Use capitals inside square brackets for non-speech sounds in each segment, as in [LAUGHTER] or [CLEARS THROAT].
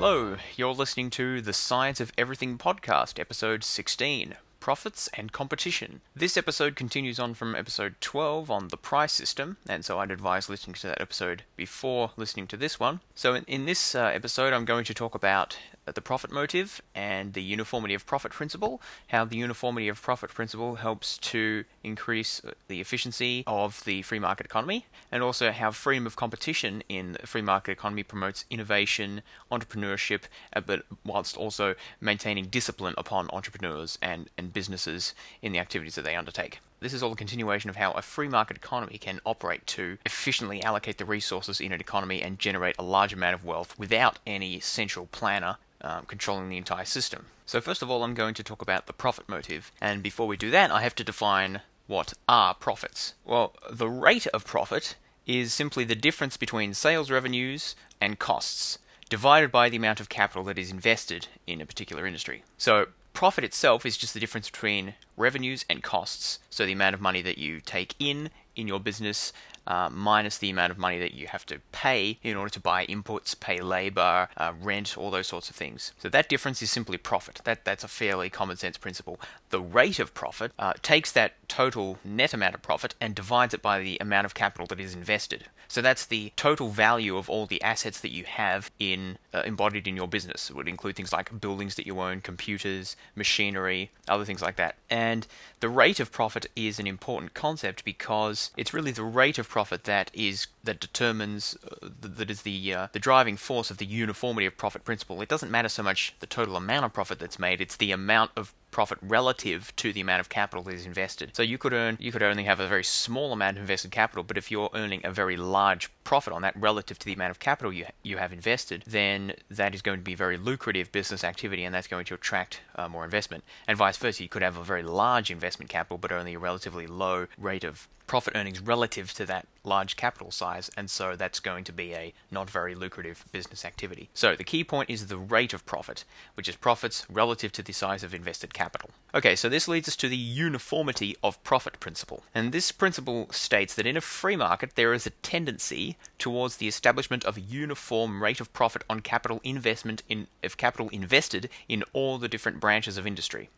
Hello, you're listening to the Science of Everything podcast, episode 16 Profits and Competition. This episode continues on from episode 12 on the price system, and so I'd advise listening to that episode before listening to this one. So, in, in this uh, episode, I'm going to talk about the profit motive and the uniformity of profit principle, how the uniformity of profit principle helps to increase the efficiency of the free market economy, and also how freedom of competition in the free market economy promotes innovation, entrepreneurship, uh, but whilst also maintaining discipline upon entrepreneurs and, and businesses in the activities that they undertake. This is all a continuation of how a free market economy can operate to efficiently allocate the resources in an economy and generate a large amount of wealth without any central planner um, controlling the entire system. So, first of all, I'm going to talk about the profit motive. And before we do that, I have to define what are profits. Well, the rate of profit is simply the difference between sales revenues and costs divided by the amount of capital that is invested in a particular industry. So, profit itself is just the difference between revenues and costs. So, the amount of money that you take in in your business uh, minus the amount of money that you have to pay in order to buy inputs, pay labor, uh, rent, all those sorts of things. So that difference is simply profit. That that's a fairly common sense principle. The rate of profit uh, takes that total net amount of profit and divides it by the amount of capital that is invested. So that's the total value of all the assets that you have in uh, embodied in your business. It would include things like buildings that you own, computers, machinery, other things like that. And and the rate of profit is an important concept because it's really the rate of profit that is that determines uh, that is the uh, the driving force of the uniformity of profit principle. It doesn't matter so much the total amount of profit that's made; it's the amount of profit relative to the amount of capital that is invested. So you could earn you could only have a very small amount of invested capital, but if you're earning a very large profit on that relative to the amount of capital you you have invested, then that is going to be very lucrative business activity, and that's going to attract uh, more investment. And vice versa, you could have a very large investment capital, but only a relatively low rate of profit earnings relative to that large capital size, and so that's going to be a not very lucrative business activity. So the key point is the rate of profit, which is profits relative to the size of invested capital. Okay, so this leads us to the uniformity of profit principle. And this principle states that in a free market there is a tendency towards the establishment of a uniform rate of profit on capital investment in of capital invested in all the different branches of industry.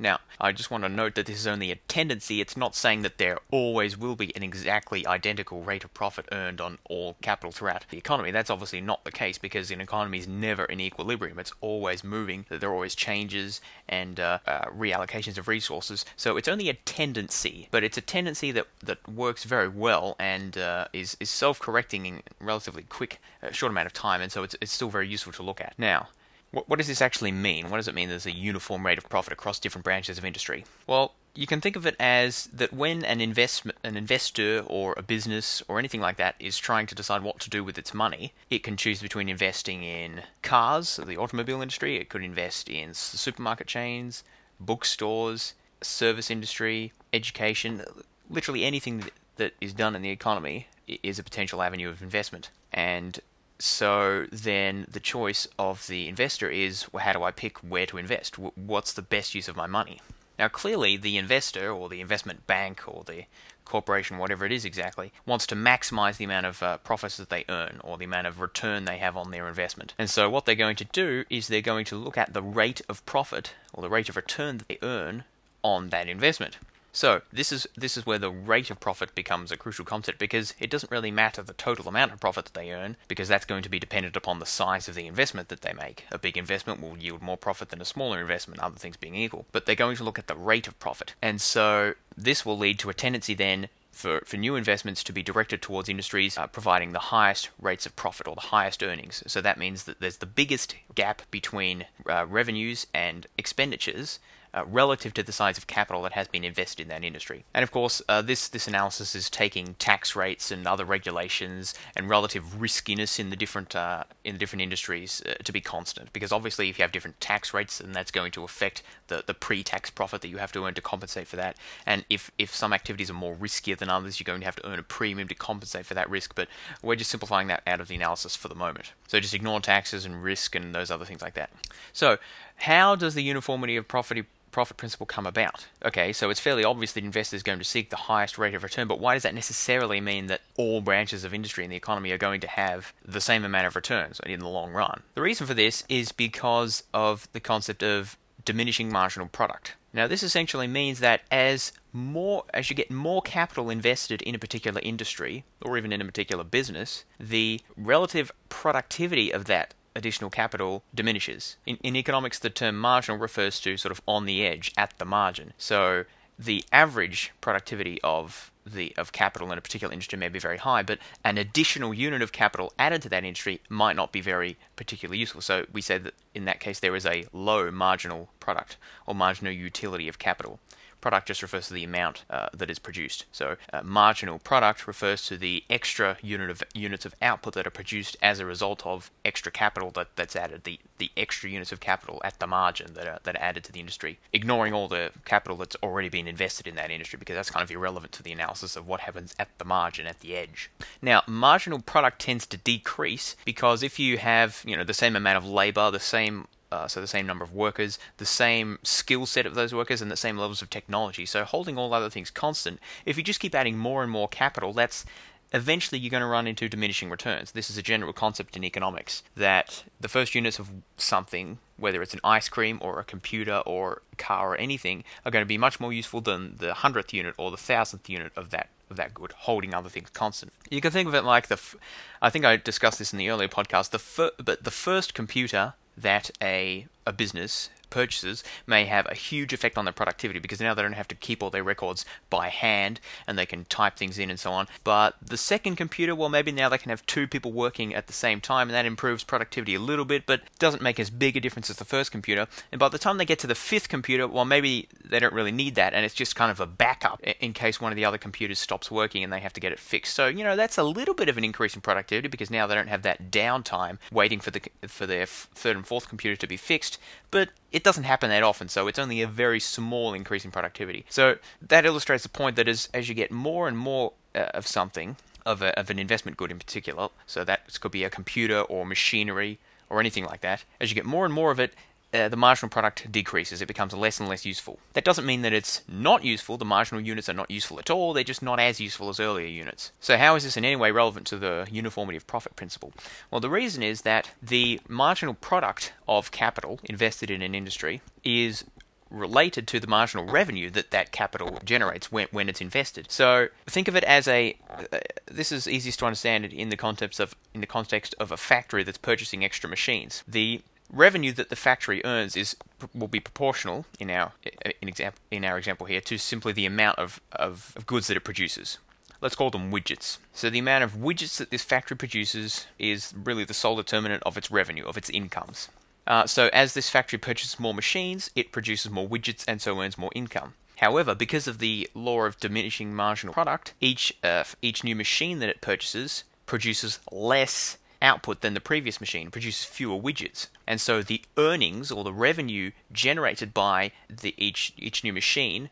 Now, I just want to note that this is only a tendency. It's not saying that there always will be an exactly identical rate of profit earned on all capital throughout the economy. That's obviously not the case because an economy is never in equilibrium. It's always moving. There are always changes and uh, uh, reallocations of resources. So it's only a tendency, but it's a tendency that, that works very well and uh, is, is self-correcting in relatively quick, uh, short amount of time. And so it's, it's still very useful to look at. Now, what, what does this actually mean? What does it mean there's a uniform rate of profit across different branches of industry? Well, you can think of it as that when an investment an investor or a business or anything like that is trying to decide what to do with its money it can choose between investing in cars the automobile industry it could invest in supermarket chains bookstores service industry education literally anything that is done in the economy is a potential avenue of investment and so then the choice of the investor is well, how do I pick where to invest? What's the best use of my money? Now, clearly, the investor or the investment bank or the corporation, whatever it is exactly, wants to maximize the amount of uh, profits that they earn or the amount of return they have on their investment. And so, what they're going to do is they're going to look at the rate of profit or the rate of return that they earn on that investment. So this is this is where the rate of profit becomes a crucial concept because it doesn't really matter the total amount of profit that they earn because that's going to be dependent upon the size of the investment that they make. A big investment will yield more profit than a smaller investment, other things being equal. But they're going to look at the rate of profit. And so this will lead to a tendency then for, for new investments to be directed towards industries uh, providing the highest rates of profit or the highest earnings. So that means that there's the biggest gap between uh, revenues and expenditures uh, relative to the size of capital that has been invested in that industry. And of course, uh, this this analysis is taking tax rates and other regulations and relative riskiness in the different uh, in the different industries uh, to be constant. Because obviously, if you have different tax rates, then that's going to affect the, the pre-tax profit that you have to earn to compensate for that. And if if some activities are more riskier than others, you're going to have to earn a premium to compensate for that risk. But we're just simplifying that out of the analysis for the moment. So just ignore taxes and risk and those other things like that. So how does the uniformity of profit profit principle come about? Okay, so it's fairly obvious that investors are going to seek the highest rate of return, but why does that necessarily mean that all branches of industry in the economy are going to have the same amount of returns in the long run? The reason for this is because of the concept of diminishing marginal product. Now, this essentially means that as more as you get more capital invested in a particular industry or even in a particular business, the relative productivity of that additional capital diminishes. In, in economics, the term marginal refers to sort of on the edge, at the margin. So the average productivity of the of capital in a particular industry may be very high, but an additional unit of capital added to that industry might not be very particularly useful. So we say that in that case there is a low marginal product or marginal utility of capital. Product just refers to the amount uh, that is produced. So uh, marginal product refers to the extra unit of units of output that are produced as a result of extra capital that, that's added, the, the extra units of capital at the margin that are, that are added to the industry, ignoring all the capital that's already been invested in that industry because that's kind of irrelevant to the analysis of what happens at the margin, at the edge. Now, marginal product tends to decrease because if you have, you know, the same amount of labor, the same uh, so the same number of workers, the same skill set of those workers, and the same levels of technology. So holding all other things constant, if you just keep adding more and more capital, that's eventually you're going to run into diminishing returns. This is a general concept in economics that the first units of something, whether it's an ice cream or a computer or a car or anything, are going to be much more useful than the hundredth unit or the thousandth unit of that of that good, holding other things constant. You can think of it like the, f- I think I discussed this in the earlier podcast. The fir- but the first computer that a a business purchases may have a huge effect on their productivity because now they don't have to keep all their records by hand and they can type things in and so on. But the second computer, well, maybe now they can have two people working at the same time and that improves productivity a little bit, but doesn't make as big a difference as the first computer. And by the time they get to the fifth computer, well, maybe they don't really need that and it's just kind of a backup in case one of the other computers stops working and they have to get it fixed. So, you know, that's a little bit of an increase in productivity because now they don't have that downtime waiting for the for their third and fourth computer to be fixed. But it doesn't happen that often, so it's only a very small increase in productivity. So that illustrates the point that as, as you get more and more uh, of something, of, a, of an investment good in particular, so that could be a computer or machinery or anything like that, as you get more and more of it, uh, the marginal product decreases. It becomes less and less useful. That doesn't mean that it's not useful. The marginal units are not useful at all. They're just not as useful as earlier units. So how is this in any way relevant to the uniformity of profit principle? Well, the reason is that the marginal product of capital invested in an industry is related to the marginal revenue that that capital generates when, when it's invested. So think of it as a uh, this is easiest to understand in the context of in the context of a factory that's purchasing extra machines. The revenue that the factory earns is will be proportional in our in example in our example here to simply the amount of, of, of, goods that it produces. Let's call them widgets. So the amount of widgets that this factory produces is really the sole determinant of its revenue, of its incomes. Uh, so as this factory purchases more machines, it produces more widgets and so earns more income. However, because of the law of diminishing marginal product, each uh, each new machine that it purchases produces less output than the previous machine, produces fewer widgets. And so the earnings or the revenue generated by the, each, each new machine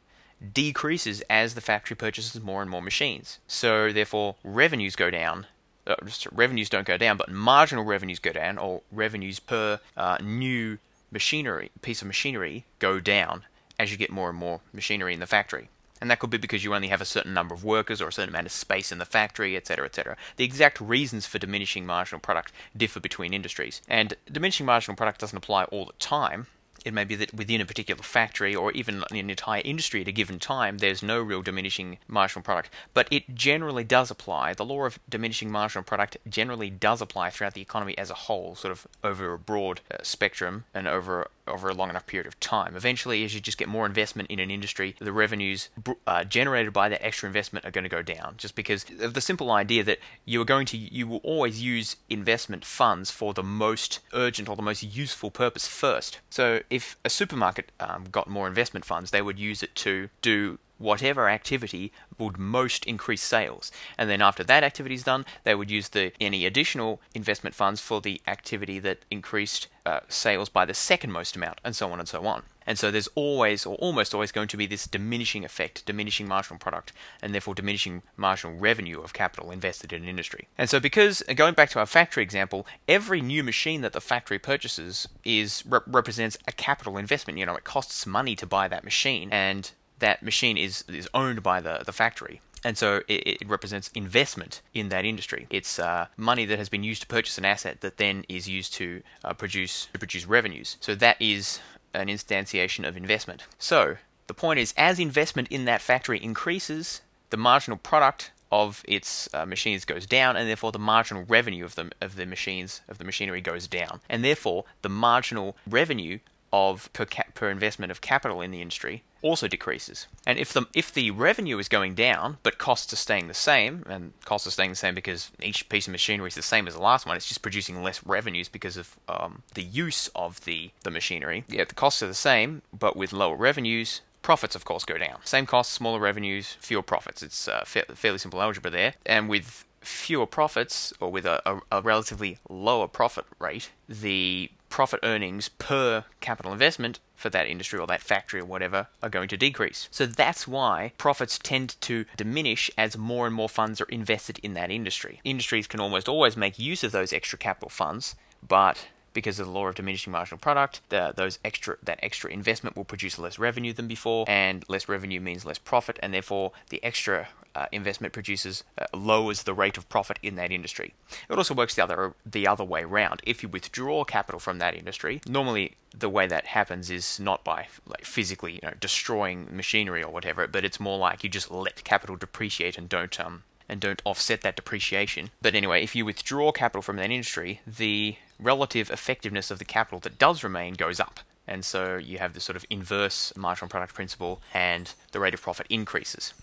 decreases as the factory purchases more and more machines. So therefore, revenues go down. Uh, revenues don't go down, but marginal revenues go down, or revenues per uh, new machinery piece of machinery go down as you get more and more machinery in the factory. And that could be because you only have a certain number of workers or a certain amount of space in the factory, etc., etc. The exact reasons for diminishing marginal product differ between industries. And diminishing marginal product doesn't apply all the time. It may be that within a particular factory or even an entire industry at a given time, there's no real diminishing marginal product. But it generally does apply. The law of diminishing marginal product generally does apply throughout the economy as a whole, sort of over a broad uh, spectrum and over over a long enough period of time. Eventually, as you just get more investment in an industry, the revenues uh, generated by that extra investment are going to go down, just because of the simple idea that you are going to you will always use investment funds for the most urgent or the most useful purpose first. So, if a supermarket um, got more investment funds, they would use it to do whatever activity would most increase sales. And then after that activity is done, they would use the any additional investment funds for the activity that increased uh, sales by the second most amount, and so on and so on. And so there's always, or almost always, going to be this diminishing effect, diminishing marginal product, and therefore diminishing marginal revenue of capital invested in an industry. And so, because going back to our factory example, every new machine that the factory purchases is represents a capital investment. You know, it costs money to buy that machine, and that machine is is owned by the the factory. And so it, it, represents investment in that industry. It's uh, money that has been used to purchase an asset that then is used to uh, produce to produce revenues. So that is an instantiation of investment. So, the point is, as investment in that factory increases, the marginal product of its uh, machines goes down, and therefore the marginal revenue of the of the machines of the machinery goes down, and therefore the marginal revenue of per cap, per investment of capital in the industry also decreases. And if the if the revenue is going down but costs are staying the same, and costs are staying the same because each piece of machinery is the same as the last one, it's just producing less revenues because of um, the use of the the machinery. Yeah, the costs are the same, but with lower revenues. Profits, of course, go down. Same costs, smaller revenues, fewer profits. It's uh, fa- fairly simple algebra there. And with fewer profits, or with a, a, a relatively lower profit rate, the profit earnings per capital investment for that industry or that factory or whatever are going to decrease. So that's why profits tend to diminish as more and more funds are invested in that industry. Industries can almost always make use of those extra capital funds, but because of the law of diminishing marginal product, the, those extra that extra investment will produce less revenue than before, and less revenue means less profit, and therefore the extra uh, investment produces uh, lowers the rate of profit in that industry. It also works the other the other way around. If you withdraw capital from that industry, normally the way that happens is not by like physically you know destroying machinery or whatever, but it's more like you just let capital depreciate and don't um and don't offset that depreciation. But anyway, if you withdraw capital from that industry, the relative effectiveness of the capital that does remain goes up. And so you have this sort of inverse marginal product principle, and the rate of profit increases.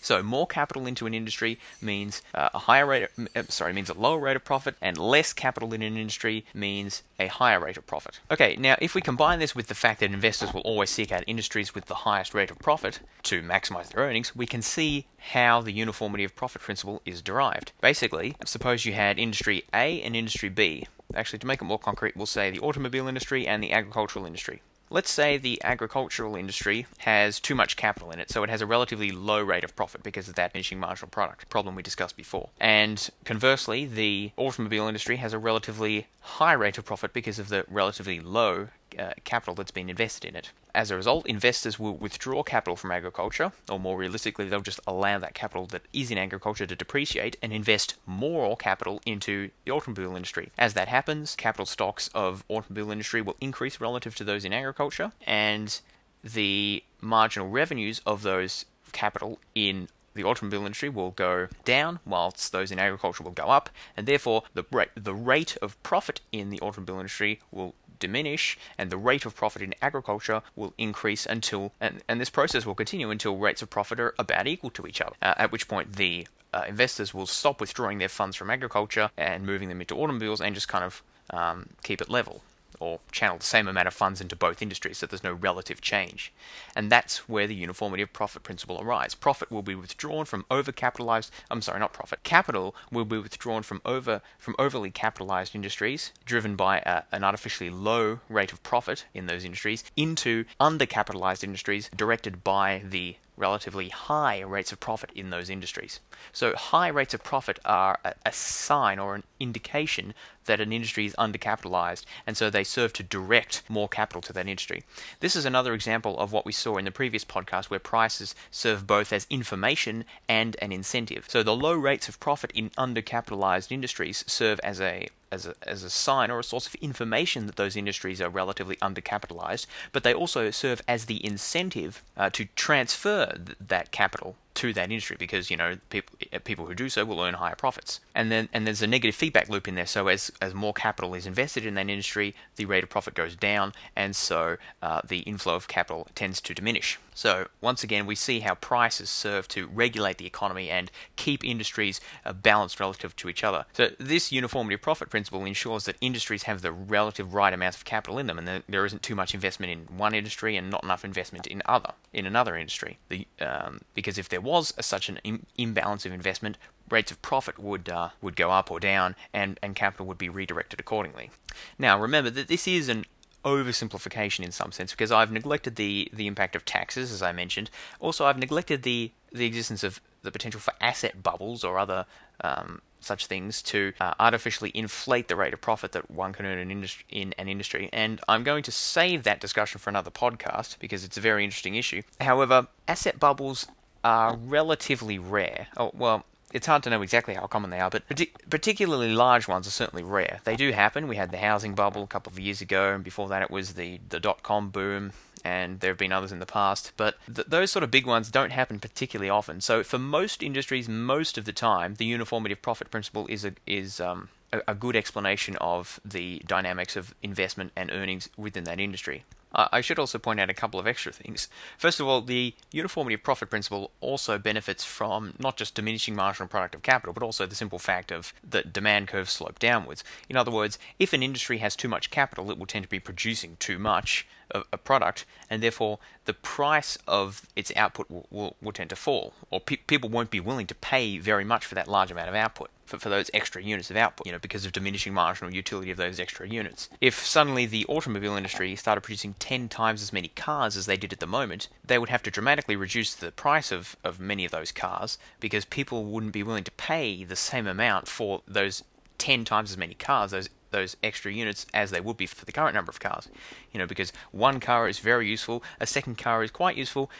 So more capital into an industry means uh, a higher rate. Of, uh, sorry, means a lower rate of profit, and less capital in an industry means a higher rate of profit. Okay, now if we combine this with the fact that investors will always seek out industries with the highest rate of profit to maximize their earnings, we can see how the uniformity of profit principle is derived. Basically, suppose you had industry A and industry B. Actually, to make it more concrete, we'll say the automobile industry and the agricultural industry. Let's say the agricultural industry has too much capital in it, so it has a relatively low rate of profit because of that diminishing marginal product problem we discussed before. And conversely, the automobile industry has a relatively high rate of profit because of the relatively low uh, capital that's been invested in it. As a result, investors will withdraw capital from agriculture, or more realistically, they'll just allow that capital that is in agriculture to depreciate and invest more capital into the automobile industry. As that happens, capital stocks of automobile industry will increase relative to those in agriculture, and the marginal revenues of those capital in the automobile industry will go down, whilst those in agriculture will go up, and therefore the rate the rate of profit in the automobile industry will diminish and the rate of profit in agriculture will increase until, and, and this process will continue until rates of profit are about equal to each other, uh, at which point the uh, investors will stop withdrawing their funds from agriculture and moving them into automobiles and just kind of um, keep it level or channel the same amount of funds into both industries so there's no relative change. And that's where the uniformity of profit principle arises. Profit will be withdrawn from overcapitalized I'm sorry, not profit. Capital will be withdrawn from over from overly capitalized industries driven by a, an artificially low rate of profit in those industries into undercapitalized industries directed by the relatively high rates of profit in those industries. So, high rates of profit are a, a, sign or an indication that an industry is undercapitalized, and so they serve to direct more capital to that industry. This is another example of what we saw in the previous podcast where prices serve both as information and an incentive. So, the low rates of profit in undercapitalized industries serve as a as a, as a sign or a source of information that those industries are relatively undercapitalized, but they also serve as the incentive uh, to transfer th- that capital to that industry because you know people people who do so will earn higher profits. And then and there's a negative feedback loop in there. So as as more capital is invested in that industry, the rate of profit goes down, and so uh, the inflow of capital tends to diminish. So once again, we see how prices serve to regulate the economy and keep industries uh, balanced relative to each other. So this uniformity of profit principle ensures that industries have the relative right amount of capital in them, and there isn't too much investment in one industry and not enough investment in other in another industry. The, um, because if there was a, such an Im- imbalance of investment, rates of profit would uh, would go up or down, and, and capital would be redirected accordingly. Now, remember that this is an oversimplification in some sense because I've neglected the, the impact of taxes, as I mentioned. Also, I've neglected the, the existence of the potential for asset bubbles or other um, such things to uh, artificially inflate the rate of profit that one can earn in, in an industry. And I'm going to save that discussion for another podcast because it's a very interesting issue. However, asset bubbles are relatively rare. Oh, well, it's hard to know exactly how common they are, but particularly large ones are certainly rare. They do happen. We had the housing bubble a couple of years ago, and before that it was the, the dot com boom, and there have been others in the past. But th- those sort of big ones don't happen particularly often. So for most industries, most of the time, the uniformity of profit principle is a, is um, a, a good explanation of the dynamics of investment and earnings within that industry. Uh, I should also point out a couple of extra things. First of all, the uniformity of profit principle also benefits from not just diminishing marginal product of capital, but also the simple fact of the demand curve slope downwards. In other words, if an industry has too much capital, it will tend to be producing too much of a product, and therefore the price of its output will, will, will tend to fall, or pe- people won't be willing to pay very much for that large amount of output for, for those extra units of output, you know, because of diminishing marginal utility of those extra units. If suddenly the automobile industry started producing 10 times as many cars as they did at the moment, they would have to dramatically reduce the price of, of many of those cars because people wouldn't be willing to pay the same amount for those 10 times as many cars, those those extra units as they would be for the current number of cars. You know, because one car is very useful, a second car is quite useful,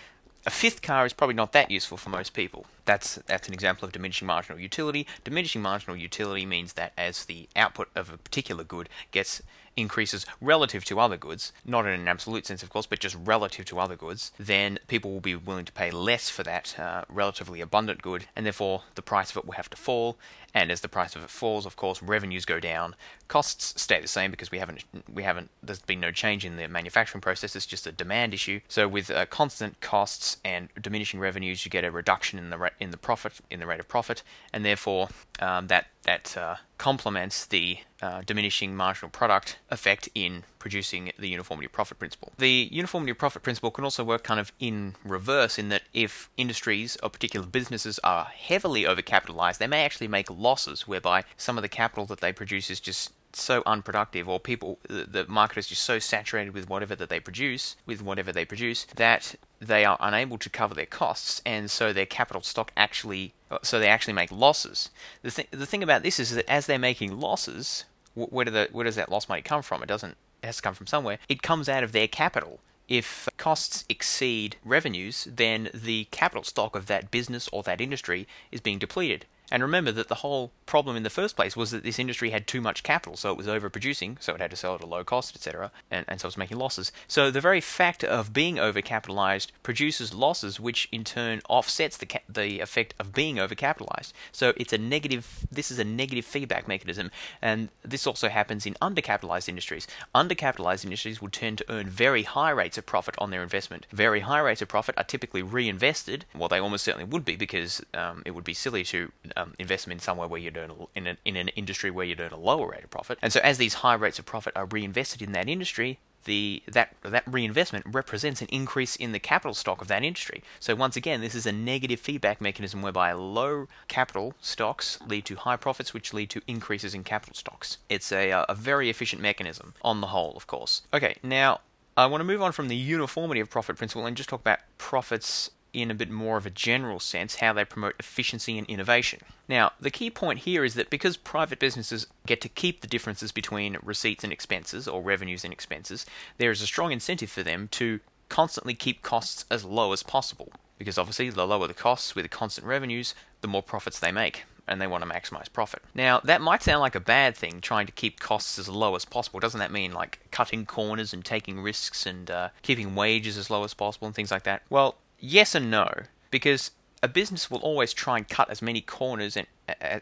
a fifth car is probably not that useful for most people. That's that's an example of diminishing marginal utility. Diminishing marginal utility means that as the output of a particular good gets increases relative to other goods, not in an absolute sense, of course, but just relative to other goods, then people will be willing to pay less for that uh, relatively abundant good, and therefore the price of it will have to fall. And as the price of it falls, of course, revenues go down. Costs stay the same because we haven't we haven't there's been no change in the manufacturing process. It's just a demand issue. So with uh, constant costs and diminishing revenues, you get a reduction in the ra- in the profit in the rate of profit, and therefore um, that that uh, complements the uh, diminishing marginal product effect in producing the uniformity of profit principle. The uniformity of profit principle can also work kind of in reverse in that if industries or particular businesses are heavily overcapitalized, they may actually make losses whereby some of the capital that they produce is just so unproductive or people the market is just so saturated with whatever that they produce with whatever they produce that they are unable to cover their costs and so their capital stock actually uh, so they actually make losses. The thing the thing about this is that as they're making losses where, do the, where does that loss money come from? It doesn't it has to come from somewhere. It comes out of their capital. If costs exceed revenues, then the capital stock of that business or that industry is being depleted. And remember that the whole problem in the first place was that this industry had too much capital, so it was overproducing, so it had to sell at a low cost, etc., and, and so it was making losses. So the very fact of being overcapitalized produces losses, which in turn offsets the the effect of being overcapitalized. So it's a negative. This is a negative feedback mechanism, and this also happens in undercapitalized industries. Undercapitalized industries will tend to earn very high rates of profit on their investment. Very high rates of profit are typically reinvested. Well, they almost certainly would be because um, it would be silly to um, investment in somewhere where you'd earn a, in, a, in an industry where you'd earn a lower rate of profit. And so as these high rates of profit are reinvested in that industry, the that that reinvestment represents an increase in the capital stock of that industry. So once again, this is a negative feedback mechanism whereby low capital stocks lead to high profits, which lead to increases in capital stocks. It's a a very efficient mechanism on the whole, of course. Okay, now I want to move on from the uniformity of profit principle and just talk about profits in a bit more of a general sense how they promote efficiency and innovation. Now, the key point here is that because private businesses get to keep the differences between receipts and expenses, or revenues and expenses, there is a strong incentive for them to constantly keep costs as low as possible. Because obviously, the lower the costs with the constant revenues, the more profits they make and they want to maximize profit. Now, that might sound like a bad thing, trying to keep costs as low as possible. Doesn't that mean like cutting corners and taking risks and uh, keeping wages as low as possible and things like that? Well, Yes and no, because a business will always try and cut as many corners and,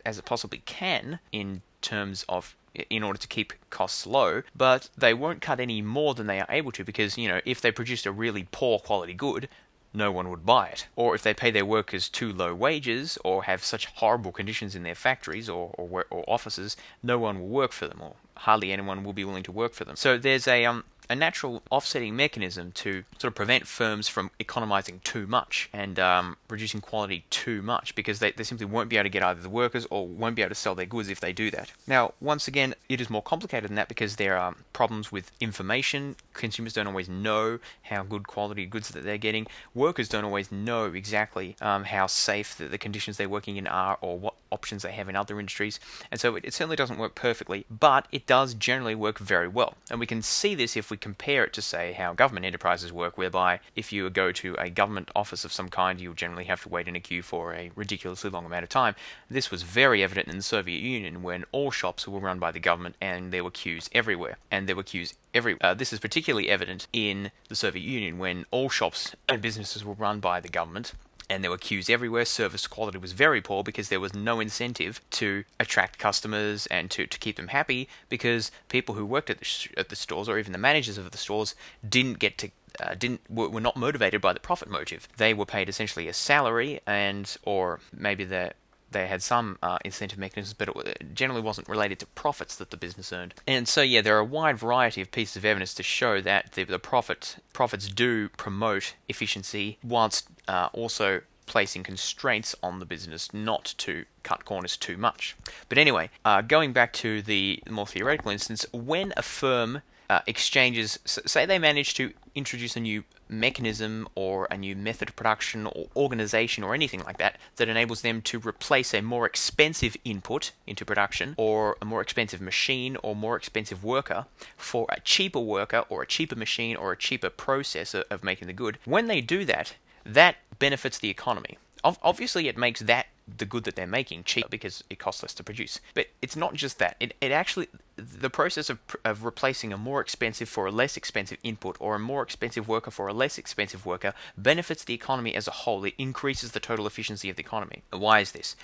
as it possibly can in terms of in order to keep costs low, but they won't cut any more than they are able to because, you know, if they produced a really poor quality good, no one would buy it. Or if they pay their workers too low wages or have such horrible conditions in their factories or, or, or offices, no one will work for them or hardly anyone will be willing to work for them. So there's a um, a natural offsetting mechanism to sort of prevent firms from economizing too much and um, reducing quality too much because they, they simply won't be able to get either the workers or won't be able to sell their goods if they do that. Now, once again, it is more complicated than that because there are problems with information. Consumers don't always know how good quality goods that they're getting. Workers don't always know exactly um, how safe the, the conditions they're working in are or what options they have in other industries. And so it, it certainly doesn't work perfectly, but it does generally work very well. And we can see this if we compare it to, say, how government enterprises work, whereby if you go to a government office of some kind, you'll generally have to wait in a queue for a ridiculously long amount of time. This was very evident in the Soviet Union when all shops were run by the government and there were queues everywhere. And there were queues every. Uh, this is particularly evident in the Soviet Union when all shops and businesses were run by the government and there were queues everywhere. Service quality was very poor because there was no incentive to attract customers and to, to keep them happy because people who worked at the, sh- at the stores or even the managers of the stores didn't get to uh, didn't were, were not motivated by the profit motive. They were paid essentially a salary and or maybe the they had some uh, incentive mechanisms, but it generally wasn't related to profits that the business earned. And so, yeah, there are a wide variety of pieces of evidence to show that the, the profit profits do promote efficiency, whilst uh, also placing constraints on the business not to cut corners too much. But anyway, uh, going back to the more theoretical instance, when a firm uh, exchanges, say they manage to introduce a new mechanism or a new method of production or organization or anything like that that enables them to replace a more expensive input into production or a more expensive machine or more expensive worker for a cheaper worker or a cheaper machine or a cheaper process of making the good. When they do that, that benefits the economy. Obviously, it makes that the good that they're making cheaper because it costs less to produce. But it's not just that. It, it actually the process of, of replacing a more expensive for a less expensive input or a more expensive worker for a less expensive worker benefits the economy as a whole. It increases the total efficiency of the economy. Why is this?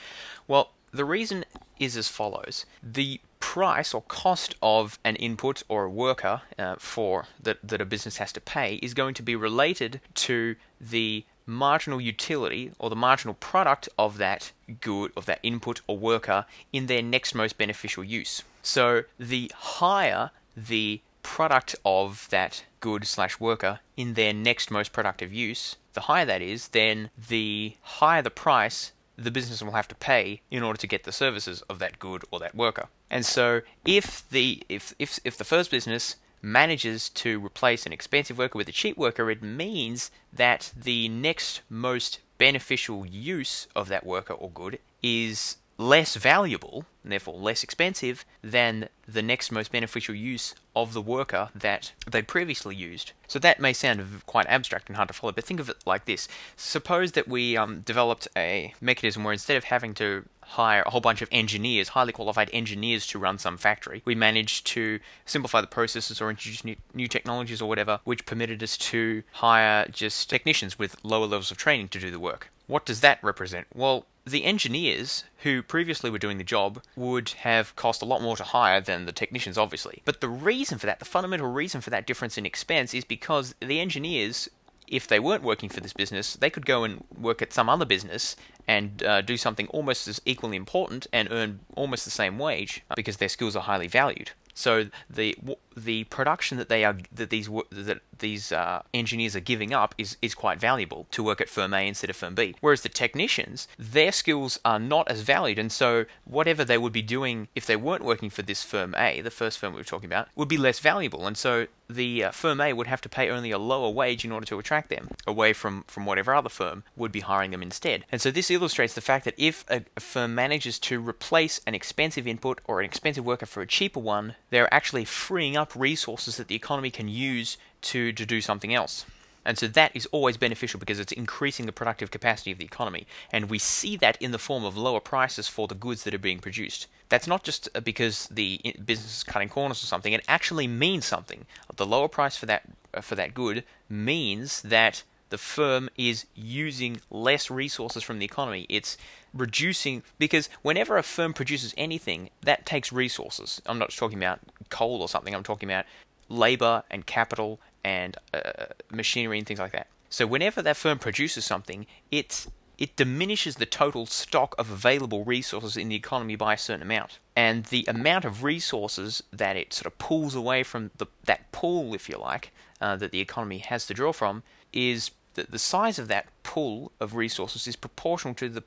Well, the reason is as follows: the price or cost of an input or a worker uh, for that that a business has to pay is going to be related to the marginal utility or the marginal product of that good, of that input or worker in their next most beneficial use. So the higher the product of that good slash worker in their next most productive use, the higher that is, then the higher the price the business will have to pay in order to get the services of that good or that worker. And so if the if if if the first business manages to replace an expensive worker with a cheap worker, it means that the next most beneficial use of that worker or good is less valuable, and therefore less expensive, than the next most beneficial use of the worker that they previously used. So that may sound quite abstract and hard to follow, but think of it like this. Suppose that we um, developed a mechanism where instead of having to hire a whole bunch of engineers, highly qualified engineers to run some factory, we managed to simplify the processes or introduce new, new technologies or whatever, which permitted us to hire just technicians with lower levels of training to do the work. What does that represent? Well, the engineers who previously were doing the job would have cost a lot more to hire than the technicians, obviously. But the reason for that, the fundamental reason for that difference in expense, is because the engineers, if they weren't working for this business, they could go and work at some other business and uh, do something almost as equally important and earn almost the same wage because their skills are highly valued. So the the production that they are that these that these uh, engineers are giving up is is quite valuable to work at firm A instead of firm B. Whereas the technicians, their skills are not as valued, and so whatever they would be doing if they weren't working for this firm A, the first firm we were talking about, would be less valuable, and so the uh, firm A would have to pay only a lower wage in order to attract them away from from whatever other firm would be hiring them instead. And so this illustrates the fact that if a, a firm manages to replace an expensive input or an expensive worker for a cheaper one, they're actually freeing resources that the economy can use to, to do something else. And so that is always beneficial because it's increasing the productive capacity of the economy. And we see that in the form of lower prices for the goods that are being produced. That's not just uh, because the business is cutting corners or something, it actually means something. The lower price for that, uh, for that good means that the firm is using less resources from the economy. It's reducing because whenever a firm produces anything, that takes resources. I'm not talking about coal or something. I'm talking about labor and capital and uh, machinery and things like that. So whenever that firm produces something, it's it diminishes the total stock of available resources in the economy by a certain amount. And the amount of resources that it sort of pulls away from the, that pool, if you like, uh, that the economy has to draw from, is that the size of that pool of resources is proportional to the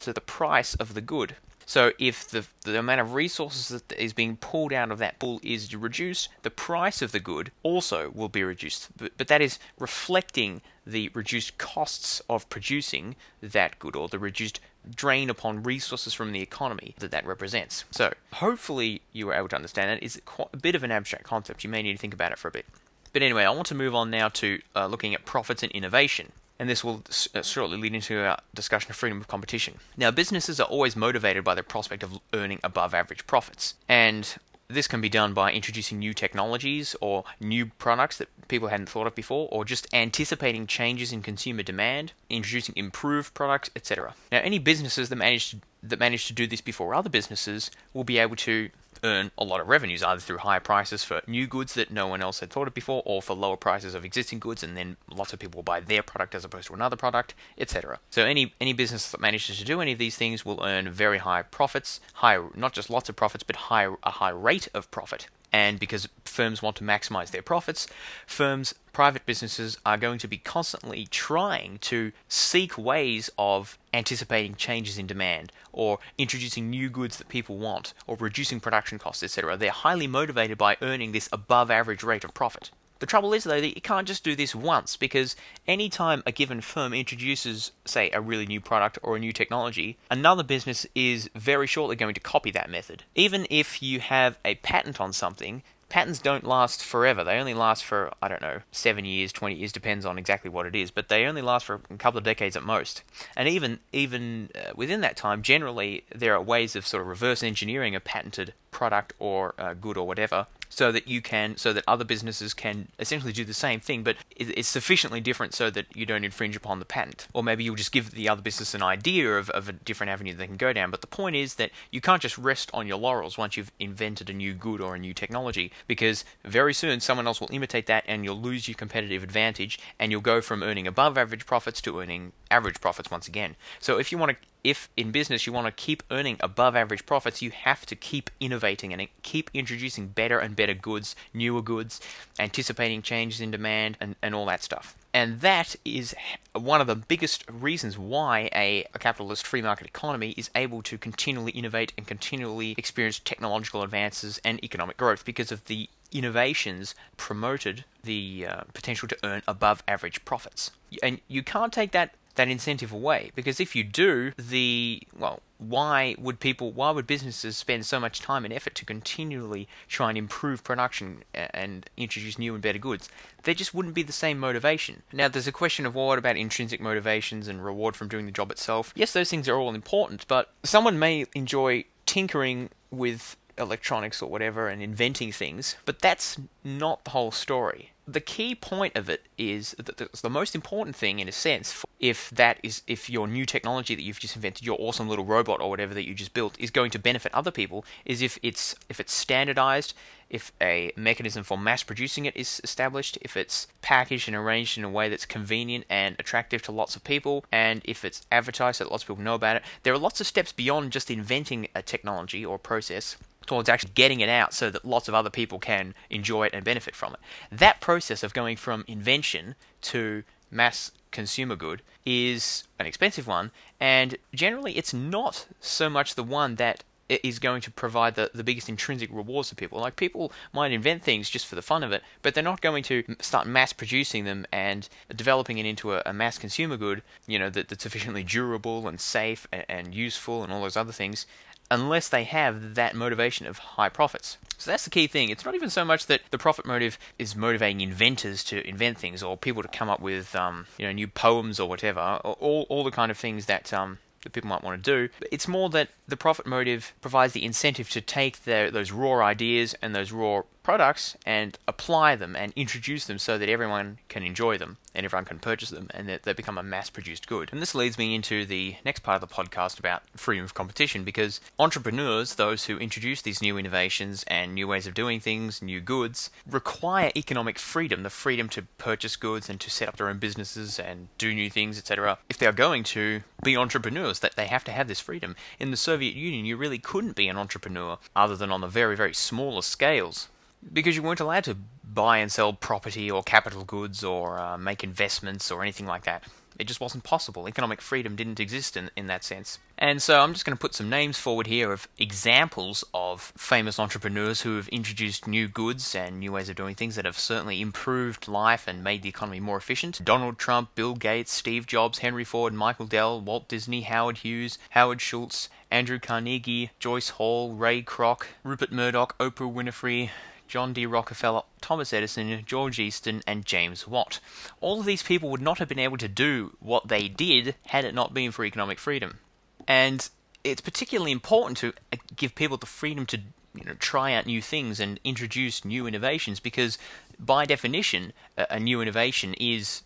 to the price of the good. So if the the amount of resources that is being pulled out of that pool is reduced, the price of the good also will be reduced. But, but that is reflecting the reduced costs of producing that good or the reduced drain upon resources from the economy that that represents. So hopefully you were able to understand that. It's quite a bit of an abstract concept. You may need to think about it for a bit. But anyway, I want to move on now to uh, looking at profits and innovation and this will uh, shortly lead into our discussion of freedom of competition. Now, businesses are always motivated by the prospect of earning above average profits, and this can be done by introducing new technologies or new products that people hadn't thought of before, or just anticipating changes in consumer demand, introducing improved products, etc. Now, any businesses that manage to, that manage to do this before other businesses will be able to earn a lot of revenues, either through higher prices for new goods that no one else had thought of before, or for lower prices of existing goods, and then lots of people will buy their product as opposed to another product, etc. So any any business that manages to do any of these things will earn very high profits, high not just lots of profits, but high a high rate of profit. And because firms want to maximize their profits, firms, private businesses are going to be constantly trying to seek ways of anticipating changes in demand or introducing new goods that people want or reducing production costs, etc. They're highly motivated by earning this above average rate of profit. The trouble is, though, that you can't just do this once because anytime a given firm introduces, say, a really new product or a new technology, another business is very shortly going to copy that method. Even if you have a patent on something, patents don't last forever. They only last for, I don't know, 7 years, 20 years, depends on exactly what it is, but they only last for a couple of decades at most. And even even uh, within that time, generally there are ways of sort of reverse engineering a patented product or uh, good or whatever so that you can so that other businesses can essentially do the same thing but it's sufficiently different so that you don't infringe upon the patent. Or maybe you'll just give the other business an idea of, of a different avenue they can go down. But the point is that you can't just rest on your laurels once you've invented a new good or a new technology because very soon someone else will imitate that and you'll lose your competitive advantage and you'll go from earning above average profits to earning average profits once again. So if you want to if in business you want to keep earning above average profits, you have to keep innovating and keep introducing better and better goods, newer goods, anticipating changes in demand, and, and all that stuff. And that is one of the biggest reasons why a, a, capitalist free market economy is able to continually innovate and continually experience technological advances and economic growth because of the innovations promoted the uh, potential to earn above average profits. And you can't take that that incentive away. Because if you do the well why would people why would businesses spend so much time and effort to continually try and improve production and introduce new and better goods? There just wouldn't be the same motivation. Now there's a question of well, what about intrinsic motivations and reward from doing the job itself? Yes those things are all important but someone may enjoy tinkering with electronics or whatever and inventing things but that's not the whole story the key point of it is that the, most important thing, in a sense, if that is if your new technology that you've just invented, your awesome little robot or whatever that you just built, is going to benefit other people, is if it's if it's standardized, if a mechanism for mass producing it is established, if it's packaged and arranged in a way that's convenient and attractive to lots of people, and if it's advertised so that lots of people know about it. There are lots of steps beyond just inventing a technology or process towards actually getting it out so that lots of other people can enjoy it and benefit from it. That process of going from invention to mass consumer good is an expensive one, and generally it's not so much the one that is going to provide the, the biggest intrinsic rewards to people. Like people might invent things just for the fun of it, but they're not going to start mass producing them and developing it into a, a mass consumer good, you know, that, that's sufficiently durable and safe and, and useful and all those other things unless they have that motivation of high profits. So that's the key thing. It's not even so much that the profit motive is motivating inventors to invent things or people to come up with um, you know new poems or whatever, all all the kind of things that um, that people might want to do. It's more that the profit motive provides the incentive to take the, those raw ideas and those raw products and apply them and introduce them so that everyone can enjoy them and everyone can purchase them and that they become a mass produced good. And this leads me into the next part of the podcast about freedom of competition because entrepreneurs, those who introduce these new innovations and new ways of doing things, new goods, require economic freedom, the freedom to purchase goods and to set up their own businesses and do new things, etc. If they are going to be entrepreneurs, that they have to have this freedom. In the Soviet Union, you really couldn't be an entrepreneur other than on the very, very smallest scales because you weren't allowed to buy and sell property or capital goods or uh, make investments or anything like that. It just wasn't possible. Economic freedom didn't exist in, in that sense. And so I'm just going to put some names forward here of examples of famous entrepreneurs who have introduced new goods and new ways of doing things that have certainly improved life and made the economy more efficient. Donald Trump, Bill Gates, Steve Jobs, Henry Ford, Michael Dell, Walt Disney, Howard Hughes, Howard Schultz, Andrew Carnegie, Joyce Hall, Ray Kroc, Rupert Murdoch, Oprah Winfrey, John D. Rockefeller, Thomas Edison, George Eastman, and James Watt. All of these people would not have been able to do what they did had it not been for economic freedom. And it's particularly important to uh, give people the freedom to you know, try out new things and introduce new innovations because, by definition, a, a new innovation is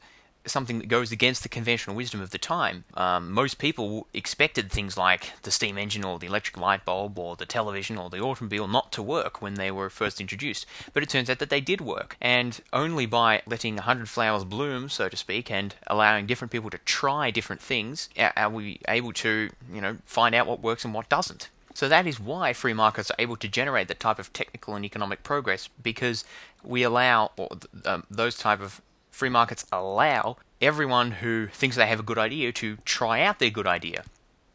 something that goes against the conventional wisdom of the time. Um, most people expected things like the steam engine or the electric light bulb or the television or the automobile not to work when they were first introduced. But it turns out that they did work. And only by letting a hundred flowers bloom, so to speak, and allowing different people to try different things are we able to, you know, find out what works and what doesn't. So that is why free markets are able to generate that type of technical and economic progress because we allow um, those type of free markets allow everyone who thinks they have a good idea to try out their good idea.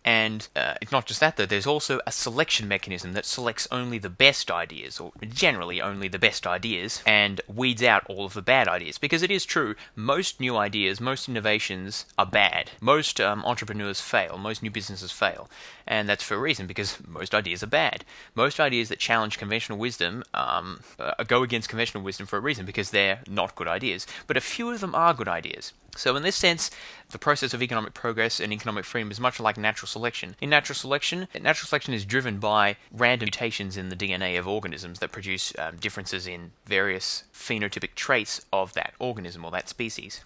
And uh, it's not just that, though. There's also a selection mechanism that selects only the best ideas, or generally only the best ideas, and weeds out all of the bad ideas. Because it is true, most new ideas, most innovations are bad. Most um, entrepreneurs fail, most new businesses fail. And that's for a reason, because most ideas are bad. Most ideas that challenge conventional wisdom um, uh, go against conventional wisdom for a reason, because they're not good ideas. But a few of them are good ideas. So, in this sense, the process of economic progress and economic freedom is much like natural selection. In natural selection, natural selection is driven by random mutations in the DNA of organisms that produce um, differences in various phenotypic traits of that organism or that species.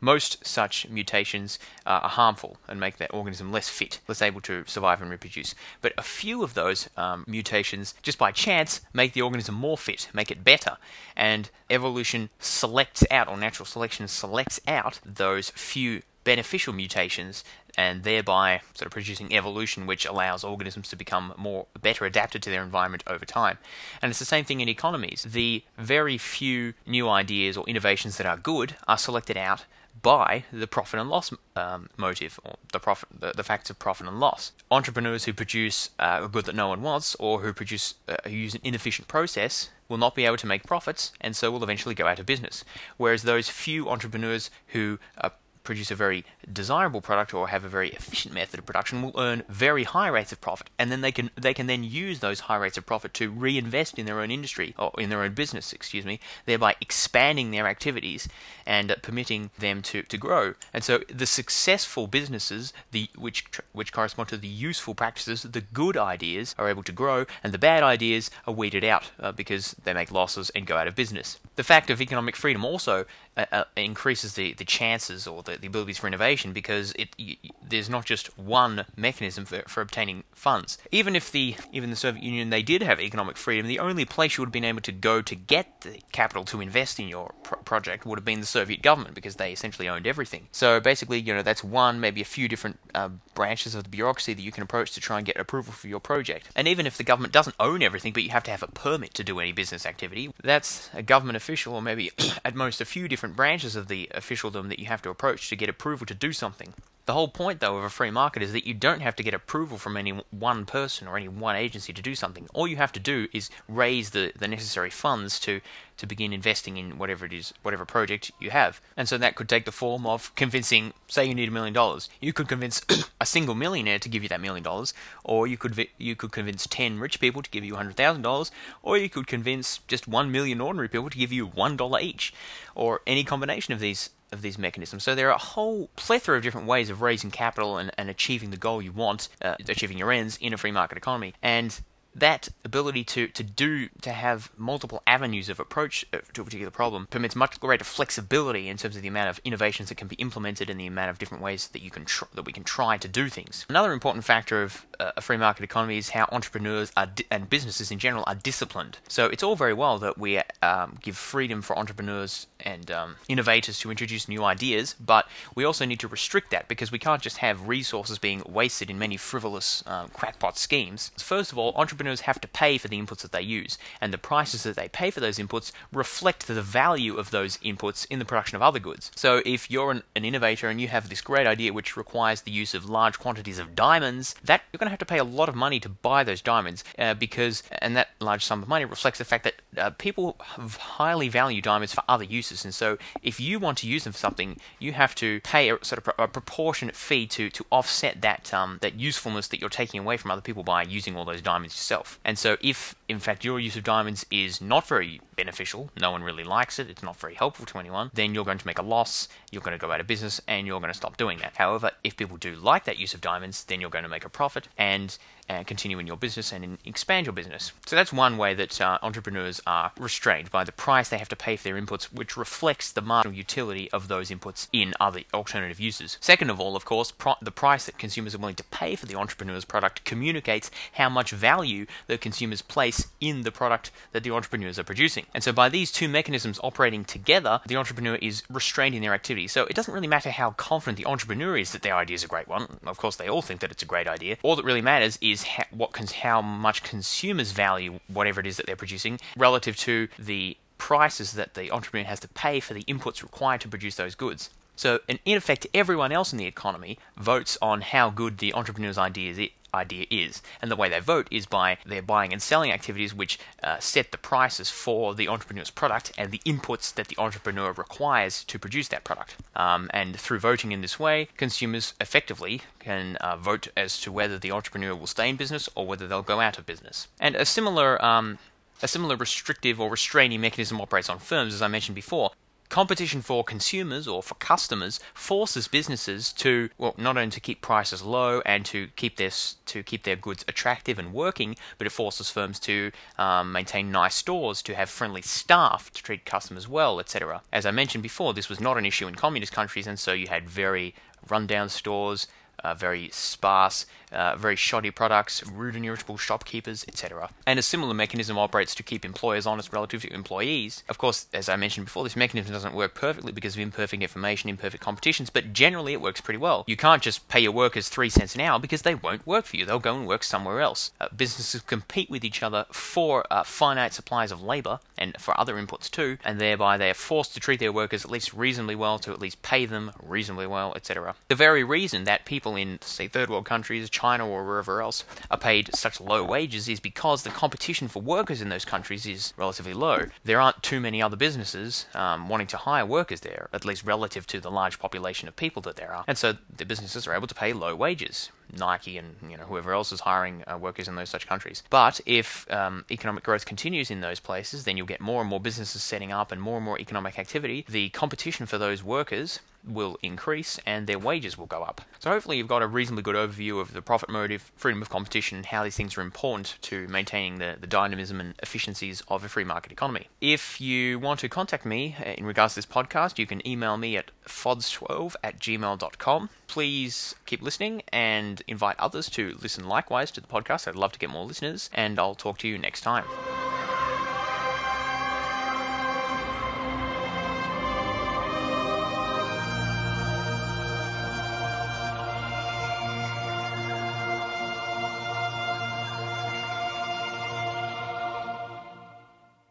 Most such mutations uh, are harmful and make that organism less fit, less able to survive and reproduce. But a few of those um, mutations, just by chance, make the organism more fit, make it better. And evolution selects out, or natural selection selects out, those few beneficial mutations and thereby sort of producing evolution which allows organisms to become more better adapted to their environment over time. And it's the same thing in economies. The very few new ideas or innovations that are good are selected out by the profit and loss um, motive, or the profit, the, the, facts of profit and loss. Entrepreneurs who produce uh, a good that no one wants, or who produce uh, who use an inefficient process, will not be able to make profits, and so will eventually go out of business. Whereas those few entrepreneurs who uh, produce a very desirable product or have a very efficient method of production will earn very high rates of profit. And then they can they can then use those high rates of profit to reinvest in their own industry or in their own business excuse me thereby expanding their activities and uh, permitting them to, to grow. And so the successful businesses the which which correspond to the useful practices the good ideas are able to grow and the bad ideas are weeded out uh, because they make losses and go out of business. The fact of economic freedom also uh, uh, increases the, the chances or the, the abilities for innovation because it y- there's not just one mechanism for, for obtaining funds. Even if the even the Soviet Union they did have economic freedom, the only place you would have been able to go to get the capital to invest in your pro- project would have been the Soviet government because they essentially owned everything. So basically, you know, that's one maybe a few different uh, branches of the bureaucracy that you can approach to try and get approval for your project. And even if the government doesn't own everything, but you have to have a permit to do any business activity, that's a government official or maybe [CLEARS THROAT] at most a few different branches of the officialdom that you have to approach to get approval to do something. The whole point, though, of a free market is that you don't have to get approval from any one person or any one agency to do something. All you have to do is raise the, the necessary funds to, to begin investing in whatever it is, whatever project you have. And so that could take the form of convincing, say, you need a million dollars. You could convince [COUGHS] a single millionaire to give you that million dollars, or you could you could convince ten rich people to give you hundred thousand dollars, or you could convince just one million ordinary people to give you one dollar each, or any combination of these of these mechanisms. So there are a whole plethora of different ways of raising capital and, and achieving the goal you want, uh, achieving your ends in a free market economy. And that ability to, to do to have multiple avenues of approach uh, to a particular problem permits much greater flexibility in terms of the amount of innovations that can be implemented and the amount of different ways that you can tr- that we can try to do things. Another important factor of uh, a free market economy is how entrepreneurs di- and businesses in general are disciplined. So it's all very well that we um, give freedom for entrepreneurs and um, innovators to introduce new ideas, but we also need to restrict that because we can't just have resources being wasted in many frivolous um, crackpot schemes. First of all, entrepreneurs have to pay for the inputs that they use, and the prices that they pay for those inputs reflect the value of those inputs in the production of other goods. So if you're an, an innovator and you have this great idea which requires the use of large quantities of diamonds, that you're going to have to pay a lot of money to buy those diamonds uh, because, and that large sum of money reflects the fact that uh, people highly value diamonds for other uses, and so if you want to use them for something, you have to pay a sort of a proportionate fee to to offset that um, that usefulness that you're taking away from other people by using all those diamonds yourself. And so, if in fact your use of diamonds is not very beneficial, no one really likes it, it's not very helpful to anyone, then you're going to make a loss, you're going to go out of business, and you're going to stop doing that. However, if people do like that use of diamonds, then you're going to make a profit and uh, continue in your business and in, expand your business. So that's one way that uh, entrepreneurs are restrained by the price they have to pay for their inputs, which reflects the marginal utility of those inputs in other alternative uses. Second of all, of course, pro- the price that consumers are willing to pay for the entrepreneur's product communicates how much value the consumers place in the product that the entrepreneurs are producing. And so by these two mechanisms operating together, the entrepreneur is restrained in their activity. So it doesn't really matter how confident the entrepreneur is that their idea is a great one. Of course, they all think that it's a great idea. All that really matters is how, what cons- how much consumers value whatever it is that they're producing relative to the prices that the entrepreneur has to pay for the inputs required to produce those goods. So, in effect, everyone else in the economy votes on how good the entrepreneur's idea is, idea is. And the way they vote is by their buying and selling activities, which uh, set the prices for the entrepreneur's product and the inputs that the entrepreneur requires to produce that product. Um, and through voting in this way, consumers effectively can uh, vote as to whether the entrepreneur will stay in business or whether they'll go out of business. And a similar um, a similar restrictive or restraining mechanism operates on firms, as I mentioned before. Competition for consumers or for customers forces businesses to well not only to keep prices low and to keep their to keep their goods attractive and working, but it forces firms to um, maintain nice stores, to have friendly staff, to treat customers well, etc. As I mentioned before, this was not an issue in communist countries, and so you had very rundown stores, uh, very sparse, uh, very shoddy products, rude and irritable shopkeepers, etc. And a similar mechanism operates to keep employers honest relative to employees. Of course, as I mentioned before, this mechanism doesn't work perfectly because of imperfect information, imperfect competitions, but generally it works pretty well. You can't just pay your workers three cents an hour because they won't work for you. They'll go and work somewhere else. Uh, businesses compete with each other for uh, finite supplies of labor and for other inputs too, and thereby they are forced to treat their workers at least reasonably well, to at least pay them reasonably well, etc. The very reason that people in, say, third world countries, China or wherever else are paid such low wages is because the competition for workers in those countries is relatively low. There aren't too many other businesses um, wanting to hire workers there, at least relative to the large population of people that there are, and so the businesses are able to pay low wages. Nike and you know whoever else is hiring uh, workers in those such countries. But if um, economic growth continues in those places, then you'll get more and more businesses setting up and more and more economic activity. The competition for those workers will increase and their wages will go up. So hopefully you've got a reasonably good overview of the profit motive, freedom of competition, and how these things are important to maintaining the, the dynamism and efficiencies of a free market economy. If you want to contact me uh, in regards to this podcast, you can email me at fods12 at gmail.com. Please keep listening and invite others to listen likewise to the podcast. I'd love to get more listeners, and I'll talk to you next time.